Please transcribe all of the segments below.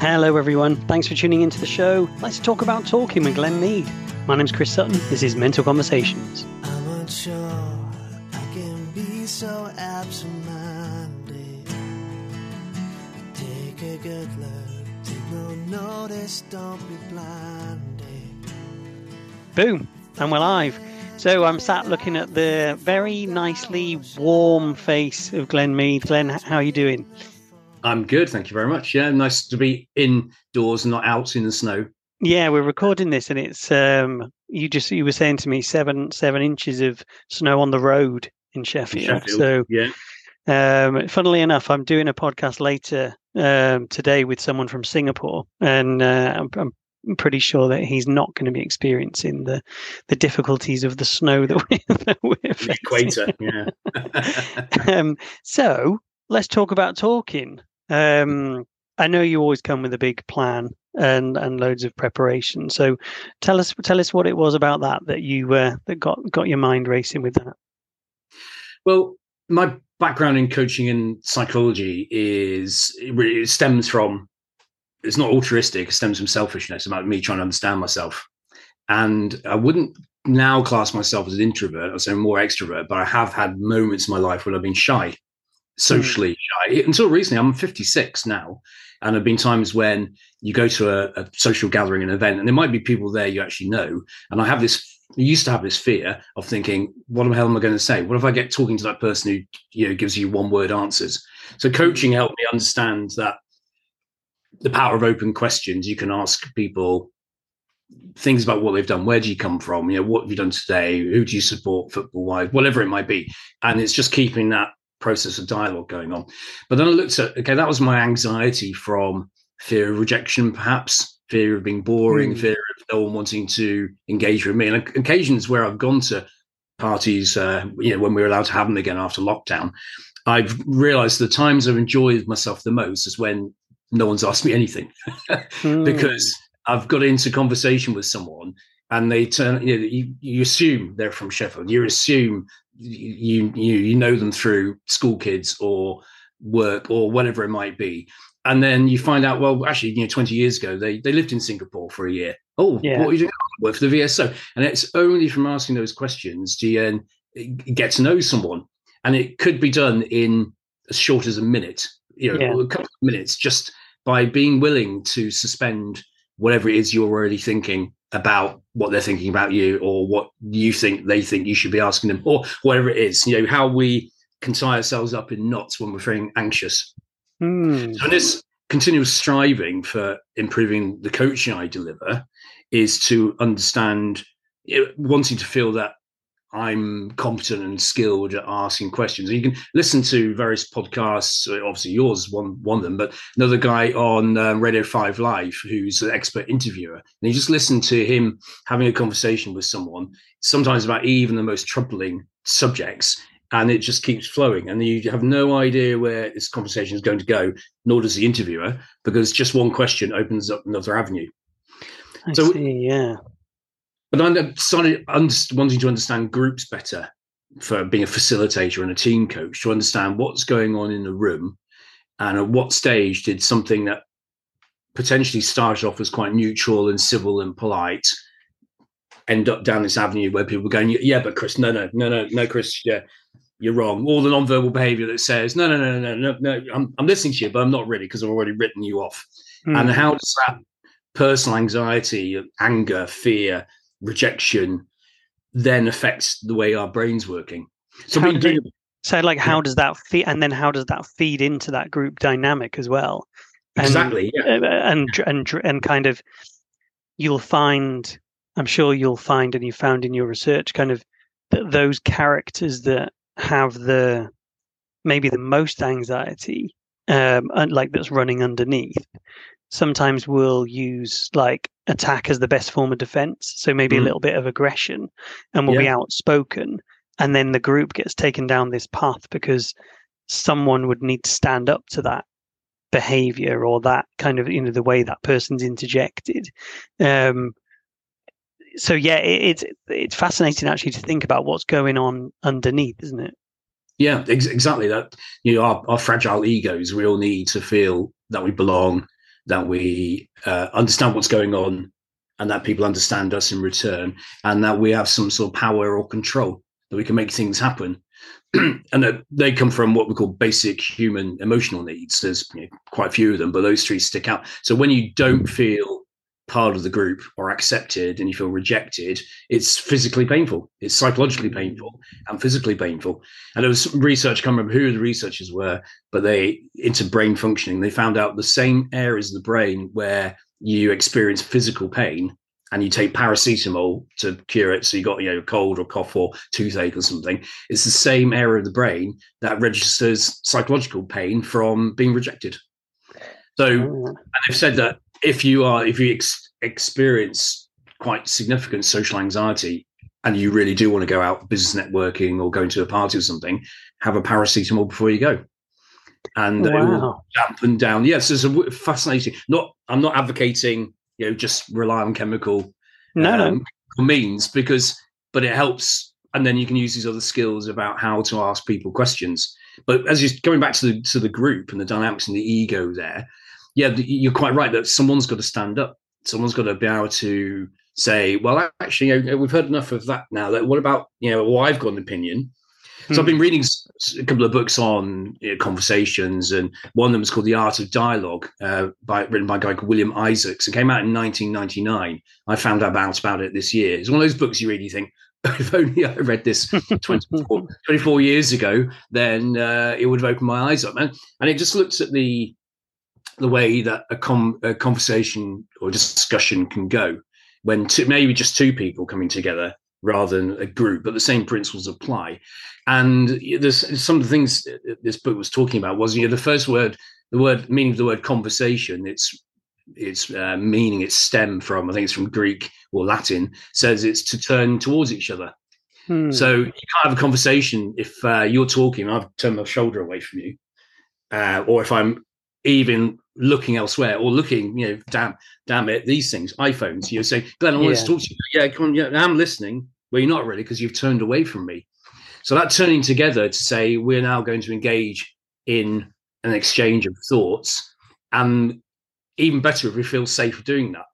Hello, everyone. Thanks for tuning into the show. Let's talk about talking with Glenn Mead. My name's Chris Sutton. This is Mental Conversations. I'm unsure I can be so absent-minded. Take a good look, take no notice, don't be blinded. Boom, and we're live. So I'm sat looking at the very nicely warm face of Glenn Mead. Glenn, how are you doing? I'm good, thank you very much. Yeah, nice to be indoors and not out in the snow. Yeah, we're recording this, and it's um, you just you were saying to me seven seven inches of snow on the road in Sheffield. Sheffield, So, yeah, um, funnily enough, I'm doing a podcast later um, today with someone from Singapore, and uh, I'm, I'm pretty sure that he's not going to be experiencing the the difficulties of the snow that we're, that we're the equator. Yeah, um, so let's talk about talking. Um, I know you always come with a big plan and and loads of preparation. So tell us tell us what it was about that that you uh, that got got your mind racing with that. well, my background in coaching and psychology is it stems from it's not altruistic. It stems from selfishness about me trying to understand myself, and I wouldn't now class myself as an introvert. I'd say more extrovert, but I have had moments in my life when I've been shy, Mm. socially shy. Until recently, I'm 56 now, and there've been times when you go to a, a social gathering, an event, and there might be people there you actually know, and I have this. I used to have this fear of thinking, "What the hell am I going to say? What if I get talking to that person who you know gives you one word answers?" So mm. coaching helped me understand that the power of open questions. You can ask people things about what they've done. Where do you come from? You know, what have you done today? Who do you support football wise? Whatever it might be, and it's just keeping that process of dialogue going on. But then I looked at okay, that was my anxiety from fear of rejection, perhaps fear of being boring, Hmm. fear of no one wanting to engage with me. And occasions where I've gone to parties, uh, you know, when we were allowed to have them again after lockdown, I've realised the times I've enjoyed myself the most is when no one's asked me anything Hmm. because I've got into conversation with someone and they turn you know you, you assume they're from Sheffield you assume you you you know them through school kids or work or whatever it might be. And then you find out well actually you know 20 years ago they they lived in Singapore for a year. Oh Yeah. what are you doing? Work for the VSO and it's only from asking those questions do you get to know someone. And it could be done in as short as a minute you know Yeah. a couple of minutes just by being willing to suspend whatever it is you're already thinking about what they're thinking about you or what you think they think you should be asking them or whatever it is you know how we can tie ourselves up in knots when we're feeling anxious Hmm. so this continuous striving for improving the coaching i deliver is to understand wanting to feel that I'm competent and skilled at asking questions. You can listen to various podcasts. uh, Obviously, yours one one of them, but another guy on um, Radio Five Live who's an expert interviewer, and you just listen to him having a conversation with someone, sometimes about even the most troubling subjects, and it just keeps flowing, and you have no idea where this conversation is going to go, nor does the interviewer, because just one question opens up another avenue. I So- see. Yeah. But I started wanting to understand groups better for being a facilitator and a team coach to understand what's going on in the room and at what stage did something that potentially started off as quite neutral and civil and polite end up down this avenue where people are going, yeah, but Chris, no, no, no, no, no, Chris, yeah, you're wrong. All the non-verbal behavior that says, no, no, no, no, no, no, I'm, I'm listening to you, but I'm not really because I've already written you off Hmm. and how does that personal anxiety anger fear rejection then affects the way our brains working so How do So, like, how does that feed, and then how does that feed into that group dynamic as well? And- exactly yeah uh, and and and kind of, you'll find. I'm sure you'll find, and you found in your research, kind of that those characters that have the maybe the most anxiety, um, and like that's running underneath, sometimes will use like attack as the best form of defense. So maybe a Mm. little bit of aggression, and will be outspoken and then the group gets taken down this path because someone would need to stand up to that behavior or that kind of you know the way that person's interjected um so yeah it, it's it's fascinating actually to think about what's going on underneath isn't it yeah ex- exactly that you know our, our fragile egos we all need to feel that we belong that we uh, understand what's going on, and that people understand us in return, and that we have some sort of power or control that we can make things happen. and that they come from what we call basic human emotional needs. There's you know, quite a few of them, but those three stick out. So when you don't feel part of the group or accepted and you feel rejected, it's physically painful. It's psychologically painful and physically painful. And there was some research, I can't remember who the researchers were, but they into brain functioning, they found out the same areas of the brain where you experience physical pain and you take paracetamol to cure it, so you got you know a cold or cough or toothache or something. It's the same area of the brain that registers psychological pain from being rejected. So, Oh. and they've said that if you are if you ex- experience quite significant social anxiety and you really do want to go out business networking or going to a party or something, have a paracetamol before you go. And it will dampen down. Yes, it's a fascinating. Not, I'm not advocating you know just rely on chemical No, no. um, means because but it helps and then you can use these other skills about how to ask people questions but as you're going back to the to the group and the dynamics and the ego there yeah you're quite right that someone's got to stand up someone's got to be able to say well actually you know, we've heard enough of that now that what about you know well i've got an opinion so I've Hmm. been reading a couple of books on you know, conversations, and one of them is called "The Art of Dialogue," uh, by written by a guy called William Isaacs. It came out in 1999. I found out about, about it this year. It's one of those books you read, you think, if only I read this 24, 24 years ago, then uh, it would have opened my eyes up. And, and it just looks at the the way that a, com- a conversation or discussion can go when two, maybe just two people coming together rather than a group, but the same principles apply. And there's some of the things this book was talking about was you know the first word, the word meaning of the word conversation. It's its uh, meaning, its stem from I think it's from Greek or Latin. Says it's to turn towards each other. Hmm. So you can't have a conversation if uh, you're talking. I've turned my shoulder away from you, uh, or if I'm even looking elsewhere or looking, you know, damn, damn it, these things, iPhones. You say, Glenn, I want to talk to you. Yeah, come on, yeah, I'm listening. Well, you're not really because you've turned away from me. So that turning together to say we're now going to engage in an exchange of thoughts, and even better if we feel safe doing that.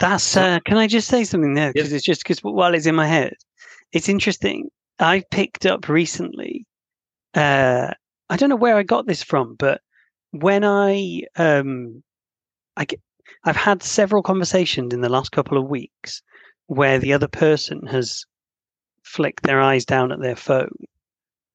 That's. Uh, can I just say something there? Yeah. Because it's just because while it's in my head, it's interesting. I picked up recently. Uh, I don't know where I got this from, but when I um, I get, I've had several conversations in the last couple of weeks where the other person has flicked their eyes down at their phone,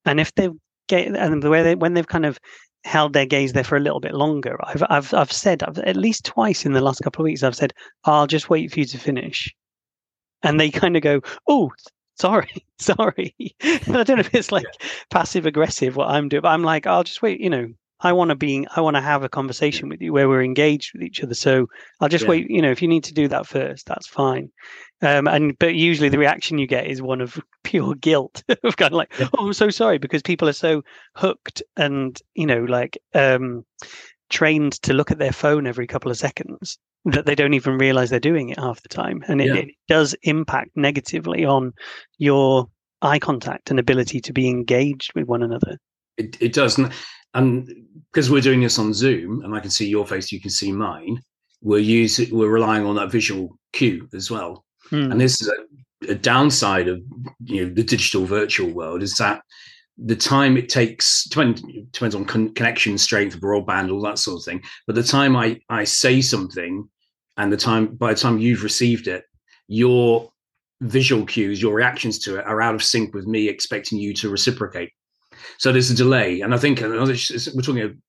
and if they've get and the way they when they've kind of held their gaze there for a little bit longer, I've I've I've said I've, at least twice in the last couple of weeks I've said I'll just wait for you to finish, and they kind of go oh. Sorry, sorry. I don't know if it's like passive aggressive what I'm doing, but I'm like, I'll just wait. You know, I want to be, I want to have a conversation with you where we're engaged with each other. So I'll just Yeah. wait. You know, if you need to do that first, that's fine. Um, and but usually the reaction you get is one of pure guilt of kind of like, Yeah. oh, I'm so sorry because people are so hooked and you know like um, trained to look at their phone every couple of seconds that they don't even realize they're doing it half the time, and it, Yeah. it does impact negatively on your eye contact and ability to be engaged with one another. It, it does, and, because we're doing this on Zoom, and I can see your face, you can see mine. We're using, we're relying on that visual cue as well. Hmm. And this is a, a downside of you know the digital virtual world is that the time it takes depend, depends on con- connection strength, broadband, all that sort of thing. But the time I I say something, and the time by the time you've received it, your visual cues, your reactions to it are out of sync with me expecting you to reciprocate. So there's a delay, and I think we're talking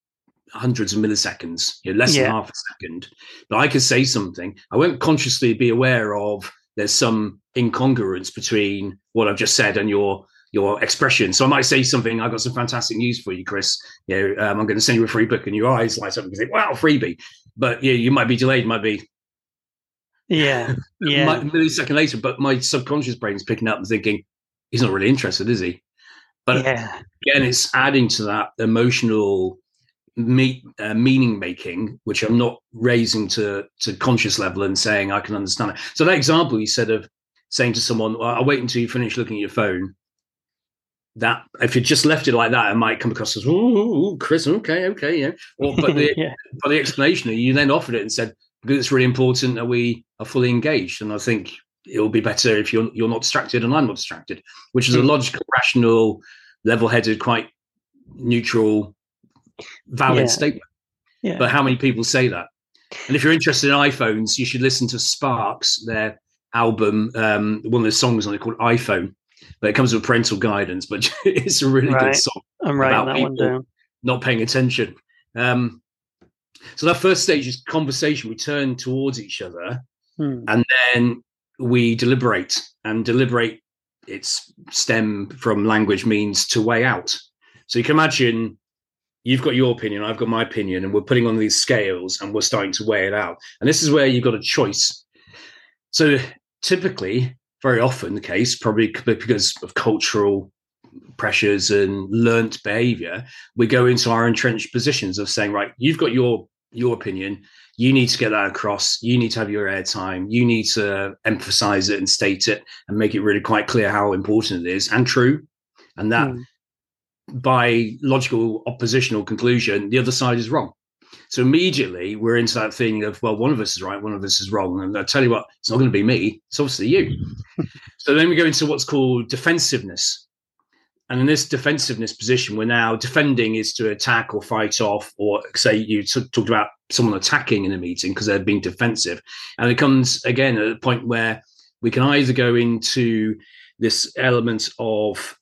hundreds of milliseconds, you know, less Yeah. than half a second. But I could say something. I won't consciously be aware of there's some incongruence between what I've just said and your your expression. So I might say something. I've got some fantastic news for you, Chris. You know, um, I'm going to send you a free book, and your eyes light up and you think, "Wow, freebie!" But yeah, you might be delayed. Might be yeah, yeah, might, a millisecond later. But my subconscious brain's picking up and thinking, "He's not really interested, is he?" But yeah, again, it's adding to that emotional me, uh, meaning making, which I'm not raising to to conscious level and saying I can understand it. So that example you said of saying to someone, well, "I'll wait until you finish looking at your phone," that if you just left it like that, it might come across as "Ooh, Chris, okay, okay, yeah." Or but the yeah. but the explanation you then offered it and said because it's really important that we are fully engaged, and I think it'll be better if you're you're not distracted and I'm not distracted, which is a logical, rational, level-headed, quite neutral, valid Yeah. statement. Yeah. But how many people say that? And if you're interested in iPhones, you should listen to Sparks, their album, um, one of the songs on it called iPhone. But it comes with parental guidance, but it's a really Right. good song I'm writing about that one down. not paying attention. Um, so that first stage is conversation. We turn towards each other Hmm. and then we deliberate. And deliberate, its stem from language means to weigh out. So you can imagine you've got your opinion, I've got my opinion, and we're putting on these scales and we're starting to weigh it out. And this is where you've got a choice. So typically, very often the case, probably because of cultural pressures and learnt behavior, we go into our entrenched positions of saying, right, you've got your your opinion, you need to get that across, you need to have your airtime, you need to emphasize it and state it and make it really quite clear how important it is and true. And that Hmm. by logical oppositional conclusion, the other side is wrong. So immediately we're into that thing of, well, one of us is right, one of us is wrong. And I tell you what, it's not going to be me, it's obviously you. so then we go into what's called defensiveness. And in this defensiveness position, we're now defending is to attack or fight off, or say you talked about someone attacking in a meeting because they're being defensive. And it comes again at a point where we can either go into this element of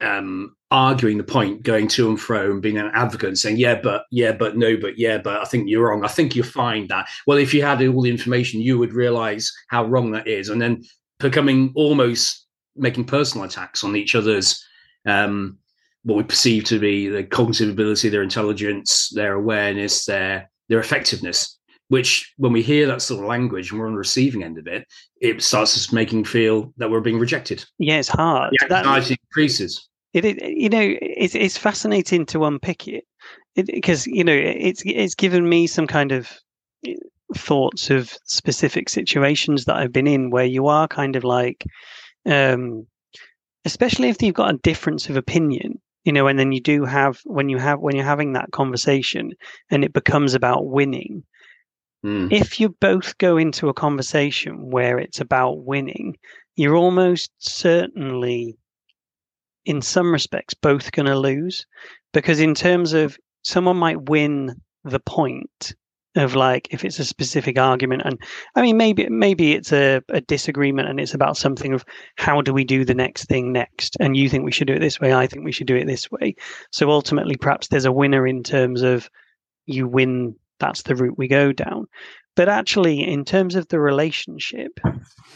um, arguing the point, going to and fro, and being an advocate and saying, "Yeah, but yeah, but no, but yeah, but I think you're wrong. I think you'll find that. Well, if you had all the information, you would realize how wrong that is." And then becoming almost making personal attacks on each other's um, what we perceive to be their cognitive ability, their intelligence, their awareness, their their effectiveness. Which, when we hear that sort of language and we're on the receiving end of it, it starts us making feel that we're being rejected. Yeah, it's hard. Yeah, That- anxiety increases. it, it you know it's it's fascinating to unpick it because you know it's it's given me some kind of eh, thoughts of specific situations that I've been in where you are kind of like um especially if you've got a difference of opinion you know and then you do have when you have when you're having that conversation and it becomes about winning Mm. if you both go into a conversation where it's about winning, you're almost certainly, in some respects, both going to lose. Because in terms of someone might win the point of like if it's a specific argument, and I mean maybe maybe it's a, a disagreement and it's about something of how do we do the next thing next, and you think we should do it this way, I think we should do it this way. So ultimately, perhaps there's a winner in terms of you win that's the route we go down. But actually, in terms of the relationship,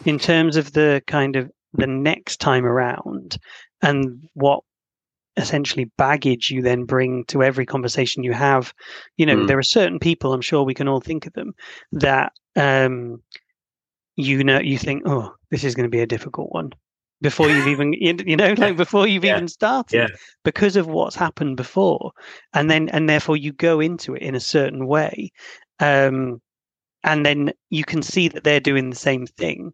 in terms of the kind of the next time around, and what essentially baggage you then bring to every conversation you have, you know, Mm. there are certain people, I'm sure we can all think of them, that um, you know, you think, oh, this is going to be a difficult one. Before you've even, you know, like before you've Yeah. even started, Yeah. because of what's happened before and then and therefore you go into it in a certain way um and then you can see that they're doing the same thing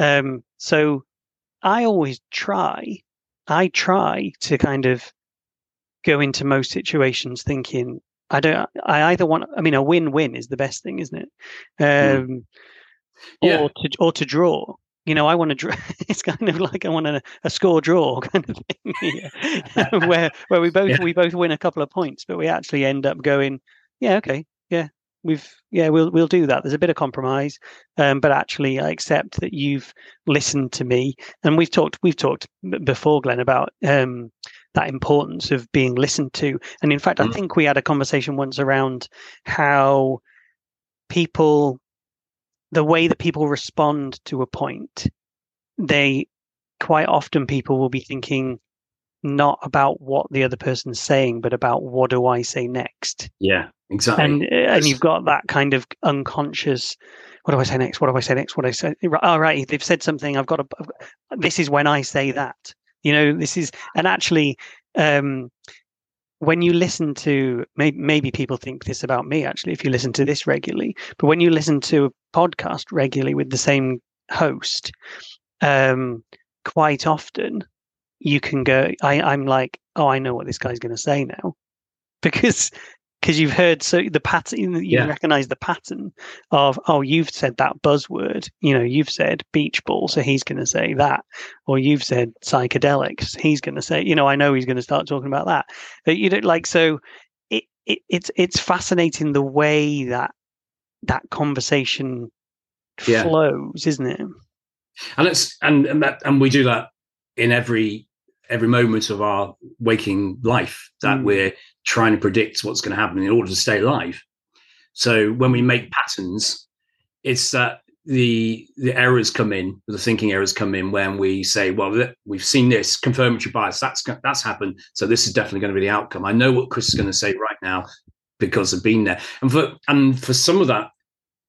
um so i always try i try to kind of go into most situations thinking i don't i either want i mean a win-win is the best thing isn't it Mm. um Yeah. or to or to draw you know, I want to draw. It's kind of like I want a, a score draw kind of thing, where where we both Yeah. we both win a couple of points, but we actually end up going, yeah, okay, yeah, we've yeah, we'll we'll do that. There's a bit of compromise, um, but actually, I accept that you've listened to me, and we've talked we've talked before, Glenn, about um, that importance of being listened to. And in fact, I Mm. think we had a conversation once around how people the way that people respond to a point, they quite often people will be thinking not about what the other person's saying, but about what do I say next. Yeah, exactly. And uh, and you've got that kind of unconscious. What do I say next? What do I say next? What do I say? All right, they've said something. I've got to. I've got- this is when I say that. You know, this is and actually. um when you listen to maybe, maybe people think this about me actually if you listen to this regularly but when you listen to a podcast regularly with the same host um quite often you can go. I, I'm like, oh, I know what this guy's going to say now, because because you've heard so the pattern you Yeah. recognize the pattern of oh you've said that buzzword you know you've said beach ball so he's going to say that or you've said psychedelics he's going to say you know i know he's going to start talking about that but you don't like so it, it it's it's fascinating the way that that conversation Yeah. flows isn't it and it's and and, that, and we do that in every every moment of our waking life that Mm. we're trying to predict what's going to happen in order to stay alive. So when we make patterns it's that the the errors come in the thinking errors come in when we say well we've seen this confirmatory bias that's that's happened so this is definitely going to be the outcome. I know what chris is going to say right now because i've been there. And for and for some of that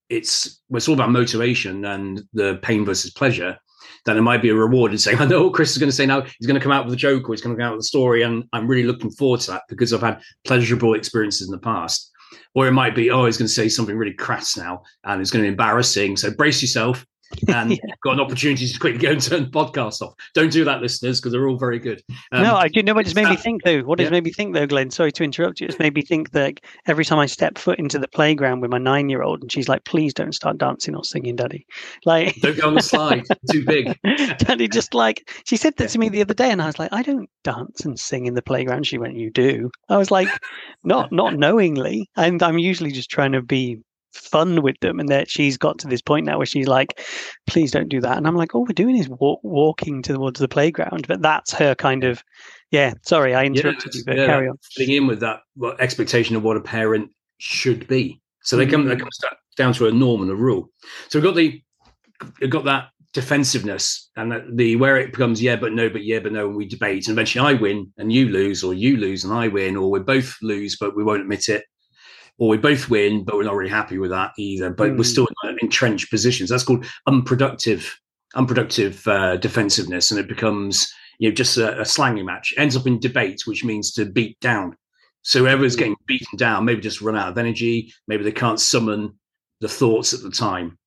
it's it's all about motivation and the pain versus pleasure then it might be a reward in saying, I know what Chris is going to say now. He's going to come out with a joke or he's going to come out with a story. And I'm really looking forward to that because I've had pleasurable experiences in the past. Or it might be, oh, he's going to say something really crass now and it's going to be embarrassing. So brace yourself and got an opportunity to quickly go and turn the podcast off. Don't do that, listeners, because they're all very good. Um, no, I do know what it's made me think though. What yeah. it's made me think though, Glenn. Sorry to interrupt you. It's made me think that every time I step foot into the playground with my nine-year-old, and she's like, "Please don't start dancing or singing, Daddy." Like, don't go on the slide, too big. Daddy, just like she said that to me the other day, and I was like, "I don't dance and sing in the playground." She went, "You do." I was like, "Not, not knowingly," and I'm usually just trying to be fun with them and that she's got to this point now where she's like please don't do that and i'm like all we're doing is walk, walking towards the playground but that's her kind of yeah sorry i interrupted you but yeah, carry on fitting in with that what, expectation of what a parent should be. So they come, Mm. that comes down to a norm and a rule. So we've got the, we've got that defensiveness and that the where it becomes yeah but no but yeah but no and we debate and eventually I win and you lose or you lose and I win or we both lose but we won't admit it or we both win but we're not really happy with that either. But we're Mm. still in entrenched positions. That's called unproductive unproductive uh, defensiveness and it becomes you know just a, a slanging match. Ends up in debate which means to beat down. So whoever's Mm. getting beaten down maybe just run out of energy maybe they can't summon the thoughts at the time.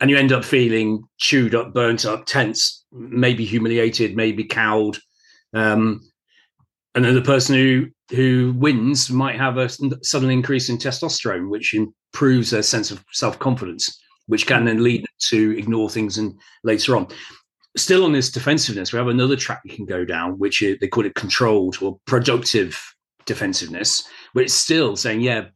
And you end up feeling chewed up burnt up tense maybe humiliated maybe cowed. Um, and then the person who who wins might have a sudden increase in testosterone which improves their sense of self-confidence which can then lead to ignore things and later on. Still on this defensiveness we have another track you can go down which is, they call it controlled or productive defensiveness where it's still saying yeah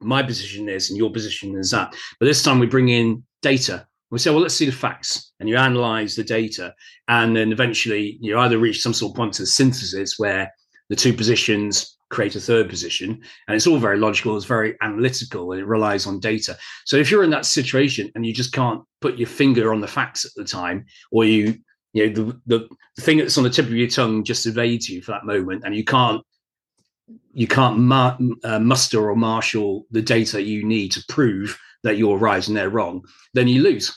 my position is and your position is that. But this time we bring in data. We say well let's see the facts and you analyze the data and then eventually you either reach some sort of point of synthesis where the two positions create a third position. And it's all very logical it's very analytical and it relies on data. So if you're in that situation and you just can't put your finger on the facts at the time or you you know the, the, thing that's on the tip of your tongue just evades you for that moment and you can't you can't uh, muster or marshal the data you need to prove that you're right and they're wrong then you lose.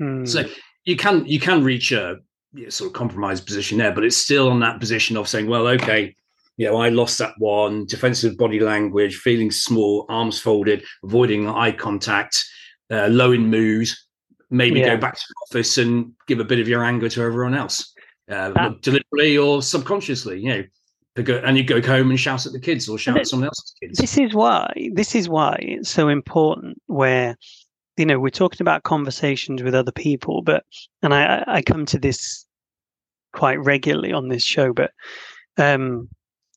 Mm. so you can you can reach a sort of compromised position there, but it's still on that position of saying, well, okay, you know, I lost that one. Defensive body language, feeling small, arms folded, avoiding eye contact, uh, low in mood. Maybe Yeah. go back to the office and give a bit of your anger to everyone else, uh, That- deliberately or subconsciously. You know, and you go home and shout at the kids or shout at someone else's kids. this is why this is why it's so important where you know we're talking about conversations with other people but and i I- come to this quite regularly on this show but um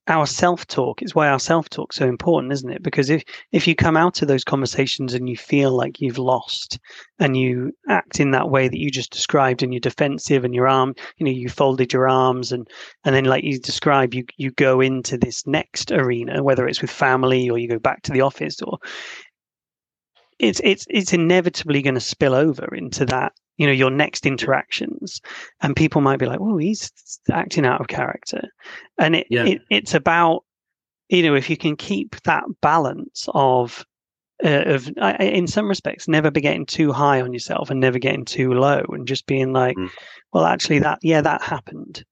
our self-talk is why our self-talk so important isn't it? Because if if you come out of those conversations and you feel like you've lost and you act in that way that you just described and you're defensive and your arm you know you folded your arms and and then like you describe you you go into this next arena whether it's with family or you go back to the office or it's it's it's inevitably going to spill over into that you know your next interactions and people might be like oh he's acting out of character and it, Yeah. it it's about you know if you can keep that balance of uh, of in some respects never be getting too high on yourself and never getting too low and just being like Mm. well actually that yeah that happened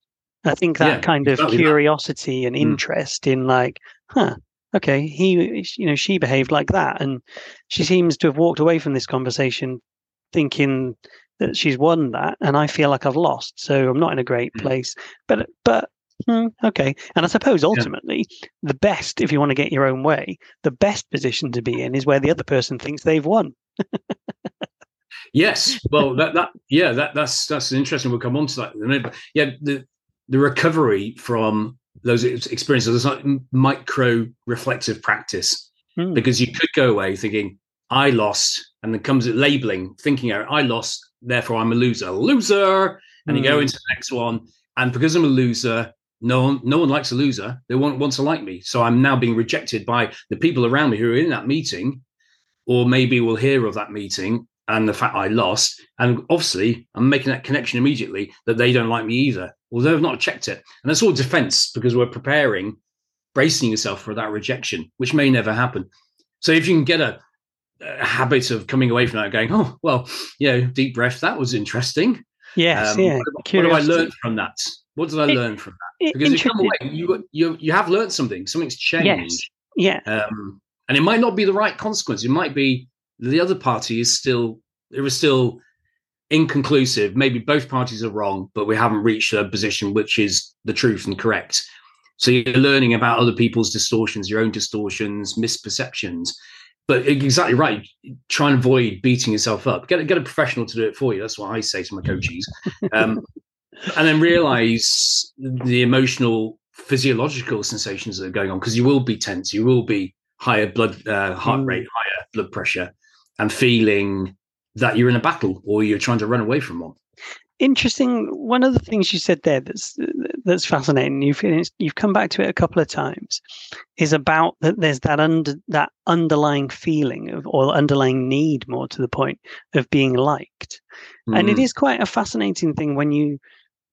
i think that Yeah, kind of exactly that. curiosity and Mm. interest in like huh okay he you know she behaved like that and she seems to have walked away from this conversation thinking that she's won that and i feel like i've lost so i'm not in a great Mm. place but but Hmm, okay. And I suppose ultimately, the best, if you want to get your own way, the best position to be in is where the other person thinks they've won. Yes, well, that that yeah, that that's that's interesting. We'll come on to that. in a minute. But yeah, the the recovery from those experiences, there's like micro reflective practice Hmm. because you could go away thinking I lost, and then comes labeling, thinking I lost, therefore I'm a loser, loser, and you go Hmm. into the next one, and because I'm a loser. No one, no one likes a loser. They want, want to like me. So I'm now being rejected by the people around me who are in that meeting, or maybe will hear of that meeting and the fact I lost. And obviously, I'm making that connection immediately that they don't like me either, although I've not checked it. And that's all defense because we're preparing, bracing yourself for that rejection, which may never happen. So if you can get a, a habit of coming away from that and going, oh, well, you know, deep breath, that was interesting. Yes, Um, yeah. what, what do I learn from that? What did I It- learn from that? Because you come away, you you you have learned something. Something's changed Yes. Yeah. um, and it might not be the right consequence. It might be the other party is still it was still inconclusive. Maybe both parties are wrong, but we haven't reached a position which is the truth and correct. So you're learning about other people's distortions, your own distortions, misperceptions. But exactly right. Try and avoid beating yourself up. Get a, get a professional to do it for you. That's what I say to my coaches. Um, and then realize the emotional physiological sensations that are going on because you will be tense you will be higher blood uh, heart Mm. rate higher blood pressure and feeling that you're in a battle or you're trying to run away from one Interesting. One of the things you said there that's that's fascinating. You've you've come back to it a couple of times. Is about that there's that under that underlying feeling of or underlying need, more to the point, of being liked. and it Mm. quite a fascinating thing when you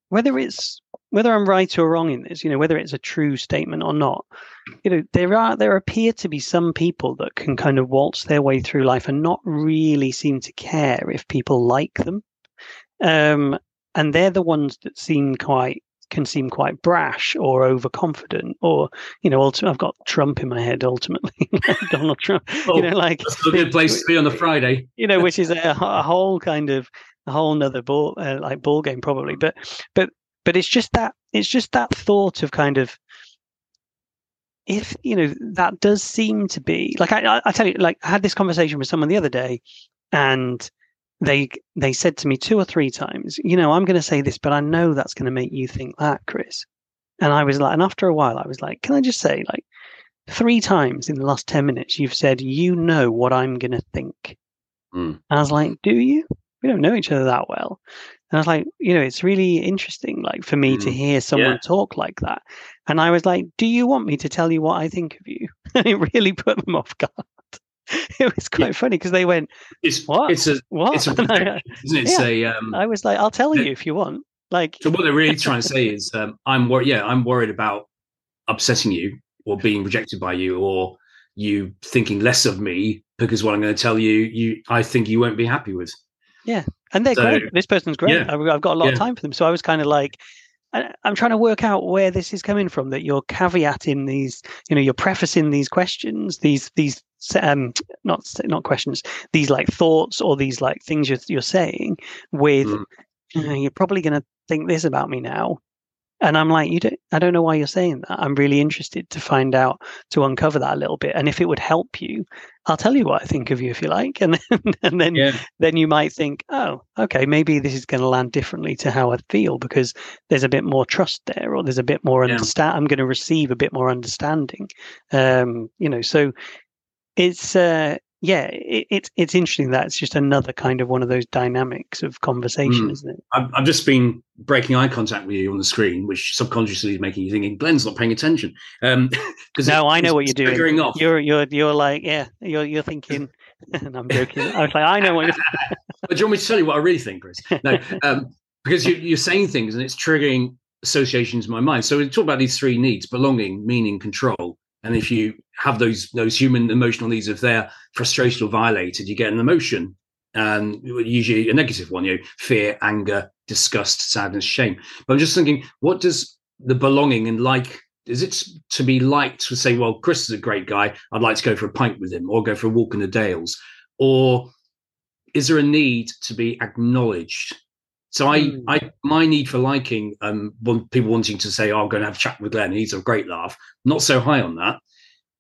whether it's whether i'm right or wrong in this you know whether it's a true statement or not you know there are there appear to be some people that can kind of waltz their way through life and not really seem to care if people like them um and they're the ones that seem quite can seem quite brash or overconfident or you know ultimately i've got trump in my head ultimately donald trump Oh, you know like that's a good place to be on the friday you know, which is a, a whole kind of a whole nother ball uh, like ball game probably. But but but it's just that it's just that thought of kind of if you know that does seem to be like I I, tell you like I had this conversation with someone the other day, and they they said to me two or three times, you know, I'm going to say this, but I know that's going to make you think that, Chris. And I was like, and after a while, I was like, can I just say like. Three times in the last 10 minutes, you've said, you know what I'm going to think. Mm. I was like, do you? We don't know each other that well. And I was like, you know, it's really interesting, like for me to Mm. hear someone Yeah. talk like that. And I was like, do you want me to tell you what I think of you? And it really put them off guard. It was quite funny because they went, it's What? it's a what? it's a I, isn't it? It's a um I was like, I'll tell Yeah. you if you want. Like, so what they're really trying to say is um i'm worried yeah i'm worried about upsetting you or being rejected by you or you thinking less of me because what i'm going to tell you you i think you won't be happy with and they're So, great. This person's great. yeah. I've, I've got a lot of time for them. So I was kind of like, I'm trying to work out where this is coming from. That you're caveating these, you know, you're prefacing these questions, these these um not not questions, these like thoughts or these like things you're you're saying with, Mm. "Uh, you're probably going to think this about me now. And I'm like, you don't. I don't know why you're saying that. I'm really interested to find out to uncover that a little bit. And if it would help you, I'll tell you what I think of you if you like. And then, and then yeah then you might think, oh, okay, maybe this is going to land differently to how I feel because there's a bit more trust there, or there's a bit more Yeah. understand. I'm going to receive a bit more understanding. Um, you know, so it's uh, yeah, it, it's it's interesting that it's just another kind of one of those dynamics of conversation, Mm. isn't it? I've, I've just been breaking eye contact with you on the screen which subconsciously is making you thinking glenn's not paying attention um because No, I know what you're doing. figuring off You're you're you're like yeah, you're you're thinking. and I'm joking. I was like, I know what you're. But do you want me to tell you what I really think, Chris? No, um, because you, you're saying things and it's triggering associations in my mind. So we talk about these three needs: belonging, meaning, control. And if you have those those human emotional needs, if they're frustrated or violated, you get an emotion, and usually a negative one. You know, fear, anger, disgust, sadness, shame. But I'm just thinking, what does the belonging and like? Is it to be liked to say, well, Chris is a great guy. I'd like to go for a pint with him, or go for a walk in the Dales, or is there a need to be acknowledged So I, Mm. I, my need for liking, um, people wanting to say, "Oh, I'm going to have a chat with Glenn. He's a great laugh." Not so high on that,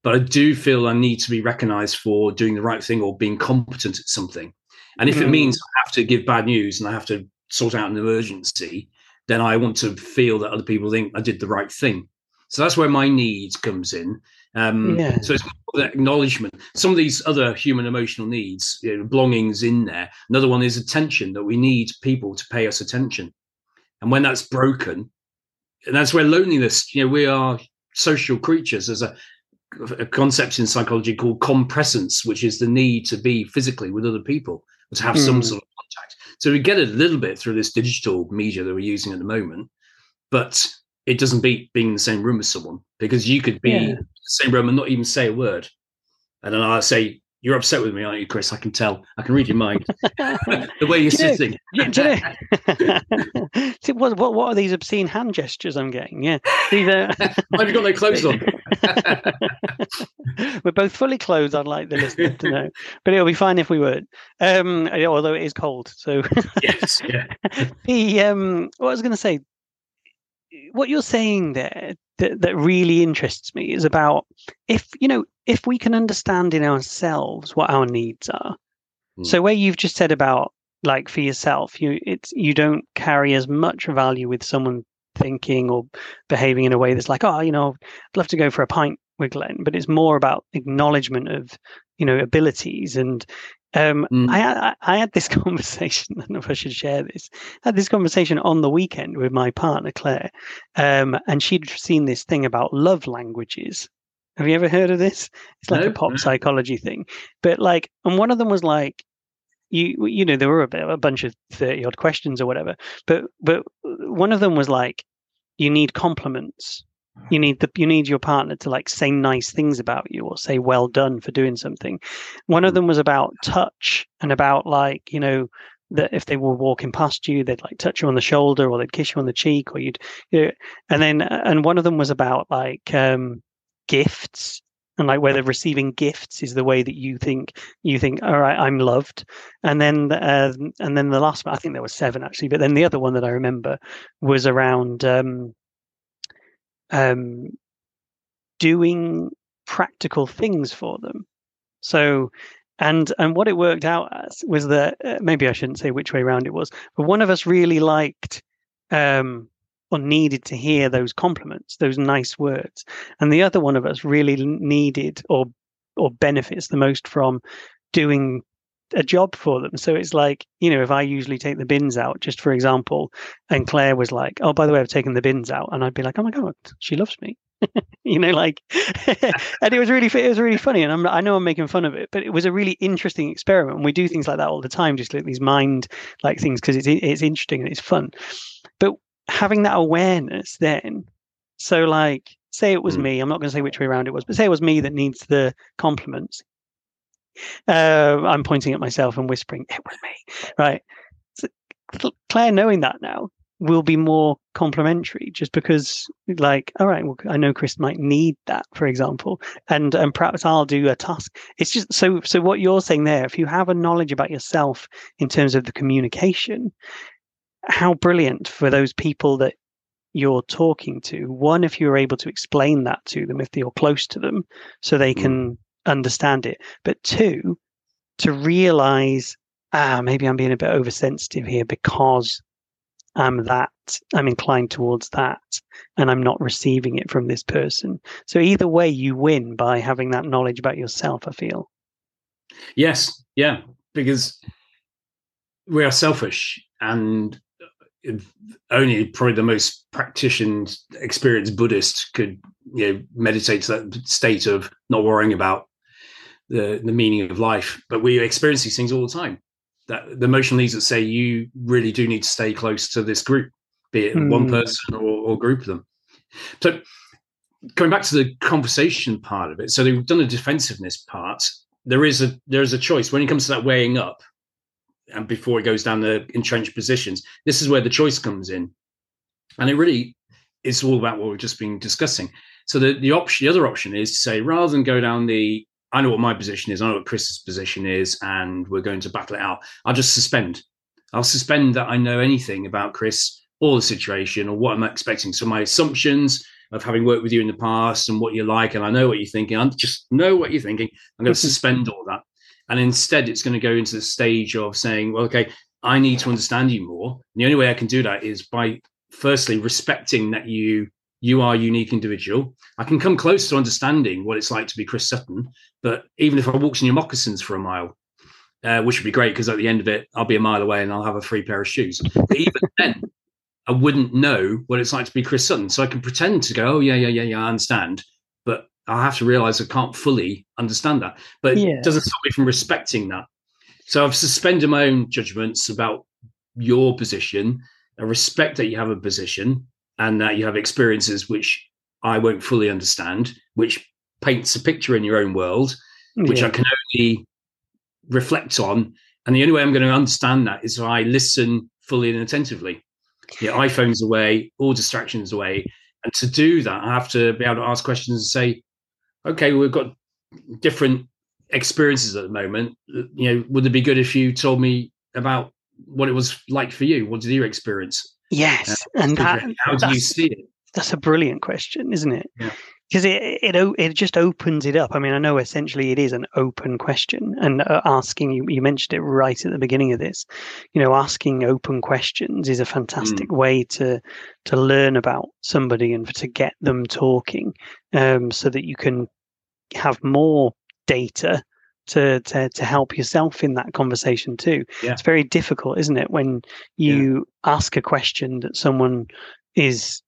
but I do feel I need to be recognised for doing the right thing or being competent at something. And if it Mm. means I have to give bad news and I have to sort out an emergency, then I want to feel that other people think I did the right thing. So that's where my needs comes in. Um, Yeah. So it's more that acknowledgement. Some of these other human emotional needs, you know, belongings in there. Another one is attention that we need people to pay us attention. And when that's broken, and that's where loneliness, you know, we are social creatures. There's a, a concept in psychology called compresence, which is the need to be physically with other people, to have some Mm. sort of contact. So we get it a little bit through this digital media that we're using at the moment, but it doesn't beat being in the same room as someone because you could be Yeah. Same room and not even say a word. And then I say, You're upset with me, aren't you, Chris? I can tell. I can read your mind. the way you're Do you know- sitting. Do you know- See, what, what what are these obscene hand gestures I'm getting? Yeah, these are. Why have you got no clothes on? We're both fully clothed, I'd like the listener to know, but it'll be fine if we weren't. Um, although it is cold, so yes. Yeah. the um, what I was going to say, what you're saying there that that really interests me is about if you know if we can understand in ourselves what our needs are. Mm. So where you've just said about like for yourself, you it's you don't carry as much value with someone thinking or behaving in a way that's like, oh, you know, I'd love to go for a pint with Glenn, but it's more about acknowledgement of, you know, abilities. And um, Mm. I, I I had this conversation. I don't know if I should share this. I had this conversation on the weekend with my partner Claire, um, and she'd seen this thing about love languages. Have you ever heard of this? It's like No, a pop psychology thing, but like, and one of them was like, you you know there were a, bit, a bunch of 30 odd questions or whatever but but one of them was like you need compliments you need the you need your partner to like say nice things about you or say well done for doing something one of Mm. them was about touch and about like you know that if they were walking past you they'd like touch you on the shoulder or they'd kiss you on the cheek or you'd you know, and then and one of them was about like um gifts and like whether receiving gifts is the way that you think you think all right i'm loved and then uh, and then the last one i think there were seven actually but then the other one that i remember was around um um doing practical things for them. So and and what it worked out as was that uh, maybe i shouldn't say which way around it was but one of us really liked um or needed to hear those compliments those nice words. And the other one of us really needed or or benefits the most from doing a job for them. So it's like you know if i usually take the bins out just for example and claire was like oh by the way i've taken the bins out and i'd be like oh my god she loves me. You know like and it was really it was really funny and I'm, i know i'm making fun of it but it was a really interesting experiment and we do things like that all the time just like these mind like things because it's it's interesting and it's fun. But having that awareness then so like say it was Mm. me i'm not going to say which way around it was but say it was me that needs the compliments uh, i'm pointing at myself and whispering it was me right? So claire knowing that now will be more complimentary just because like all right well i know chris might need that for example and and perhaps i'll do a task. It's just so so what you're saying there if you have a knowledge about yourself in terms of the communication how brilliant for those people that you're talking to. One if you're able to explain that to them if you're close to them so they Mm. can understand it. But two to realize ah maybe i'm being a bit oversensitive here because i'm that i'm inclined towards that and i'm not receiving it from this person. So either way you win by having that knowledge about yourself i feel. Yes, yeah, because we are selfish, and only probably the most practiced, experienced Buddhist could you know meditate to that state of not worrying about the the meaning of life. But we experience these things all the time. That the emotional needs that say you really do need to stay close to this group, be it one Mm. person or, or group of them. So coming back to the conversation part of it, so they've done a defensiveness part. There is a there is a choice when it comes to that weighing up, and before it goes down the entrenched positions. This is where the choice comes in, and it really it's all about what we've just been discussing. So the the option, the other option is to say rather than go down the I know what my position is, I know what Chris's position is, and we're going to battle it out. I'll just suspend. I'll suspend that I know anything about Chris or the situation or what I'm expecting. So my assumptions of having worked with you in the past and what you're like, and I know what you're thinking. I just know what you're thinking. I'm going to suspend all that, and instead, it's going to go into the stage of saying, "Well, okay, I need to understand you more." And the only way I can do that is by firstly respecting that you you are a unique individual. I can come close to understanding what it's like to be Chris Sutton, but even if I walked in your moccasins for a mile, uh, which would be great because at the end of it, I'll be a mile away and I'll have a free pair of shoes. But even then, I wouldn't know what it's like to be Chris Sutton. So I can pretend to go, oh, yeah, yeah, yeah, yeah, I understand. But I have to realize I can't fully understand that. But Yeah. it doesn't stop me from respecting that. So I've suspended my own judgments about your position. I respect that you have a position and that you have experiences which I won't fully understand, which paints a picture in your own world, which yeah. I can only reflect on. And the only way I'm going to understand that is if I listen fully and attentively. Your iPhone's away, all distractions away. And to do that, I have to be able to ask questions and say, okay, we've got different experiences at the moment. You know, would it be good if you told me about what it was like for you? What did you experience? Yes, and that, How do you see it? that's a brilliant question, isn't it? Yeah. Because it, it it just opens it up. I mean, I know essentially it is an open question, and uh, asking you you mentioned it right at the beginning of this. You know, asking open questions is a fantastic way to to learn about somebody and to get them talking, um, so that you can have more data to to to help yourself in that conversation too. Yeah. It's very difficult, isn't it, when you ask a question that someone is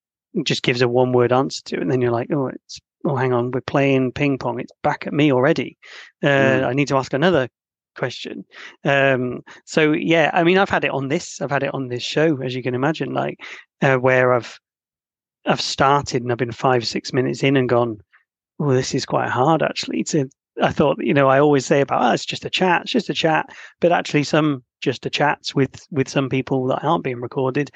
just gives a one word answer to, and then you're like, oh, it's oh, hang on, we're playing ping pong. It's back at me already. Uh, Mm. I need to ask another question. Um, so yeah, I mean, I've had it on this. I've had it on this show, as you can imagine, like uh, where I've I've started and I've been five six minutes in and gone, oh, this is quite hard actually. To I thought, you know, I always say about oh, it's just a chat, it's just a chat, but actually some just a chats with with some people that aren't being recorded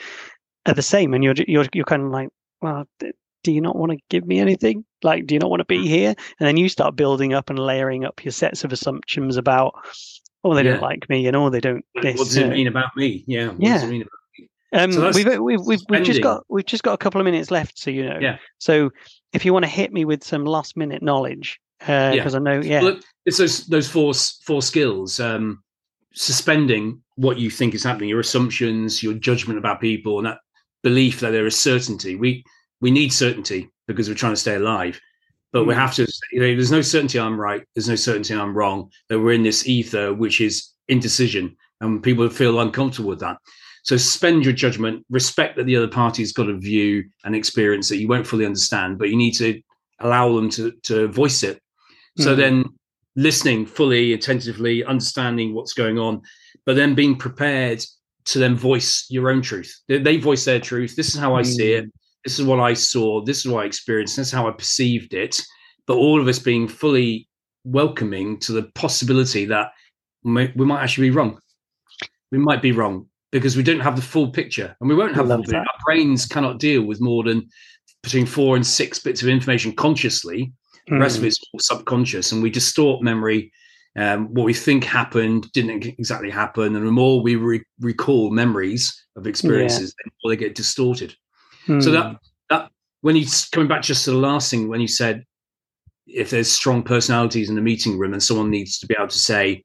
are the same, and you're you're you're kind of like, well, do you not want to give me anything? Like, do you not want to be here? And then you start building up and layering up your sets of assumptions about, oh, they Yeah. don't like me, and oh, they don't. What This, does it mean about me? Yeah. What Yeah. does it mean about um, So we've, we've we've we've just got we've just got a couple of minutes left, so you know. Yeah. So if you want to hit me with some last minute knowledge, because I know, yeah, Look, it's those those four four skills. Um, suspending what you think is happening, your assumptions, your judgment about people, and that belief that there is certainty. We we need certainty because we're trying to stay alive. But we Mm. have to. You know, there's no certainty I'm right. There's no certainty I'm wrong. That we're in this ether, which is indecision, and people feel uncomfortable with that. So suspend your judgment. Respect that the other party's got a view and experience that you won't fully understand, but you need to allow them to to voice it. So Mm. then listening fully, attentively, understanding what's going on, but then being prepared to then voice your own truth. They, they voice their truth. This is how I see it. This is what I saw. This is what I experienced. This is how I perceived it. But all of us being fully welcoming to the possibility that we might actually be wrong. We might be wrong because we don't have the full picture, and we won't have the full picture. that. Our brains cannot deal with more than between four and six bits of information consciously the rest of Mm. it's all subconscious and we distort memory um, what we think happened didn't exactly happen and the more we re- recall memories of experiences the more they get distorted so Mm. that that when you coming back just to the last thing when you said if there's strong personalities in the meeting room and someone needs to be able to say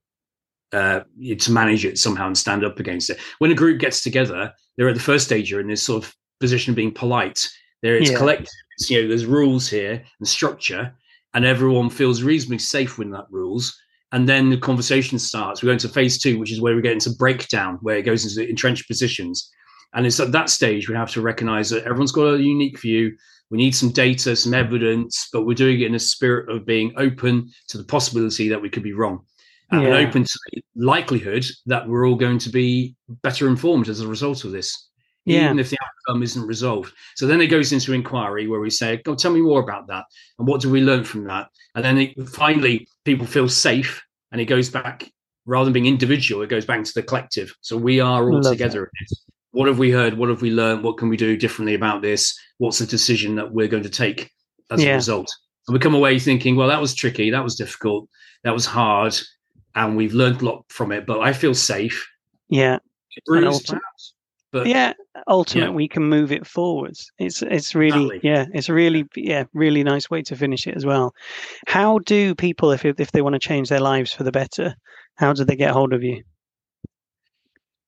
uh, to manage it somehow and stand up against it when a group gets together they're at the first stage you're in this sort of position of being polite there it's Yeah. collective it's, you know there's rules here and structure and everyone feels reasonably safe within that rules. And then the conversation starts. We go into phase two which is where we get into breakdown where it goes into the entrenched positions. And it's at that stage we have to recognize that everyone's got a unique view. We need some data some evidence but we're doing it in a spirit of being open to the possibility that we could be wrong and Yeah. open to the likelihood that we're all going to be better informed as a result of this Yeah. even if the outcome isn't resolved. So then it goes into inquiry where we say, "Go, tell me more about that, and what do we learn from that?" And then it, finally, people feel safe, and it goes back rather than being individual, it goes back to the collective. So we are all Love together. What have we heard? What have we learned? What can we do differently about this? What's the decision that we're going to take as Yeah. a result? And we come away thinking, "Well, that was tricky. That was difficult. That was hard." And we've learned a lot from it, but I feel safe yeah, bruised, perhaps, but yeah ultimate Yeah. we can move it forwards it's it's really Exactly. yeah it's a really yeah really nice way to finish it as well how do people if if they want to change their lives for the better how do they get hold of you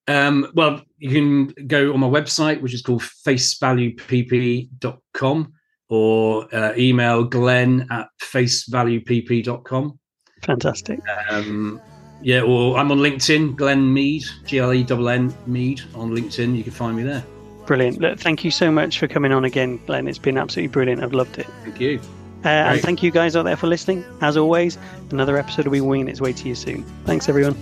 Um, well, you can go on my website, which is called facevaluepp.com, or uh, email glenn at facevaluepp.com. fantastic Um, yeah, or I'm on LinkedIn, Glenn Mead, G L E N N Mead on LinkedIn. You can find me there. brilliant. Look, thank you so much for coming on again glenn. It's been absolutely brilliant. I've loved it. Thank you. uh, and thank you guys out there for listening. As always another episode will be winging its way to you soon. Thanks everyone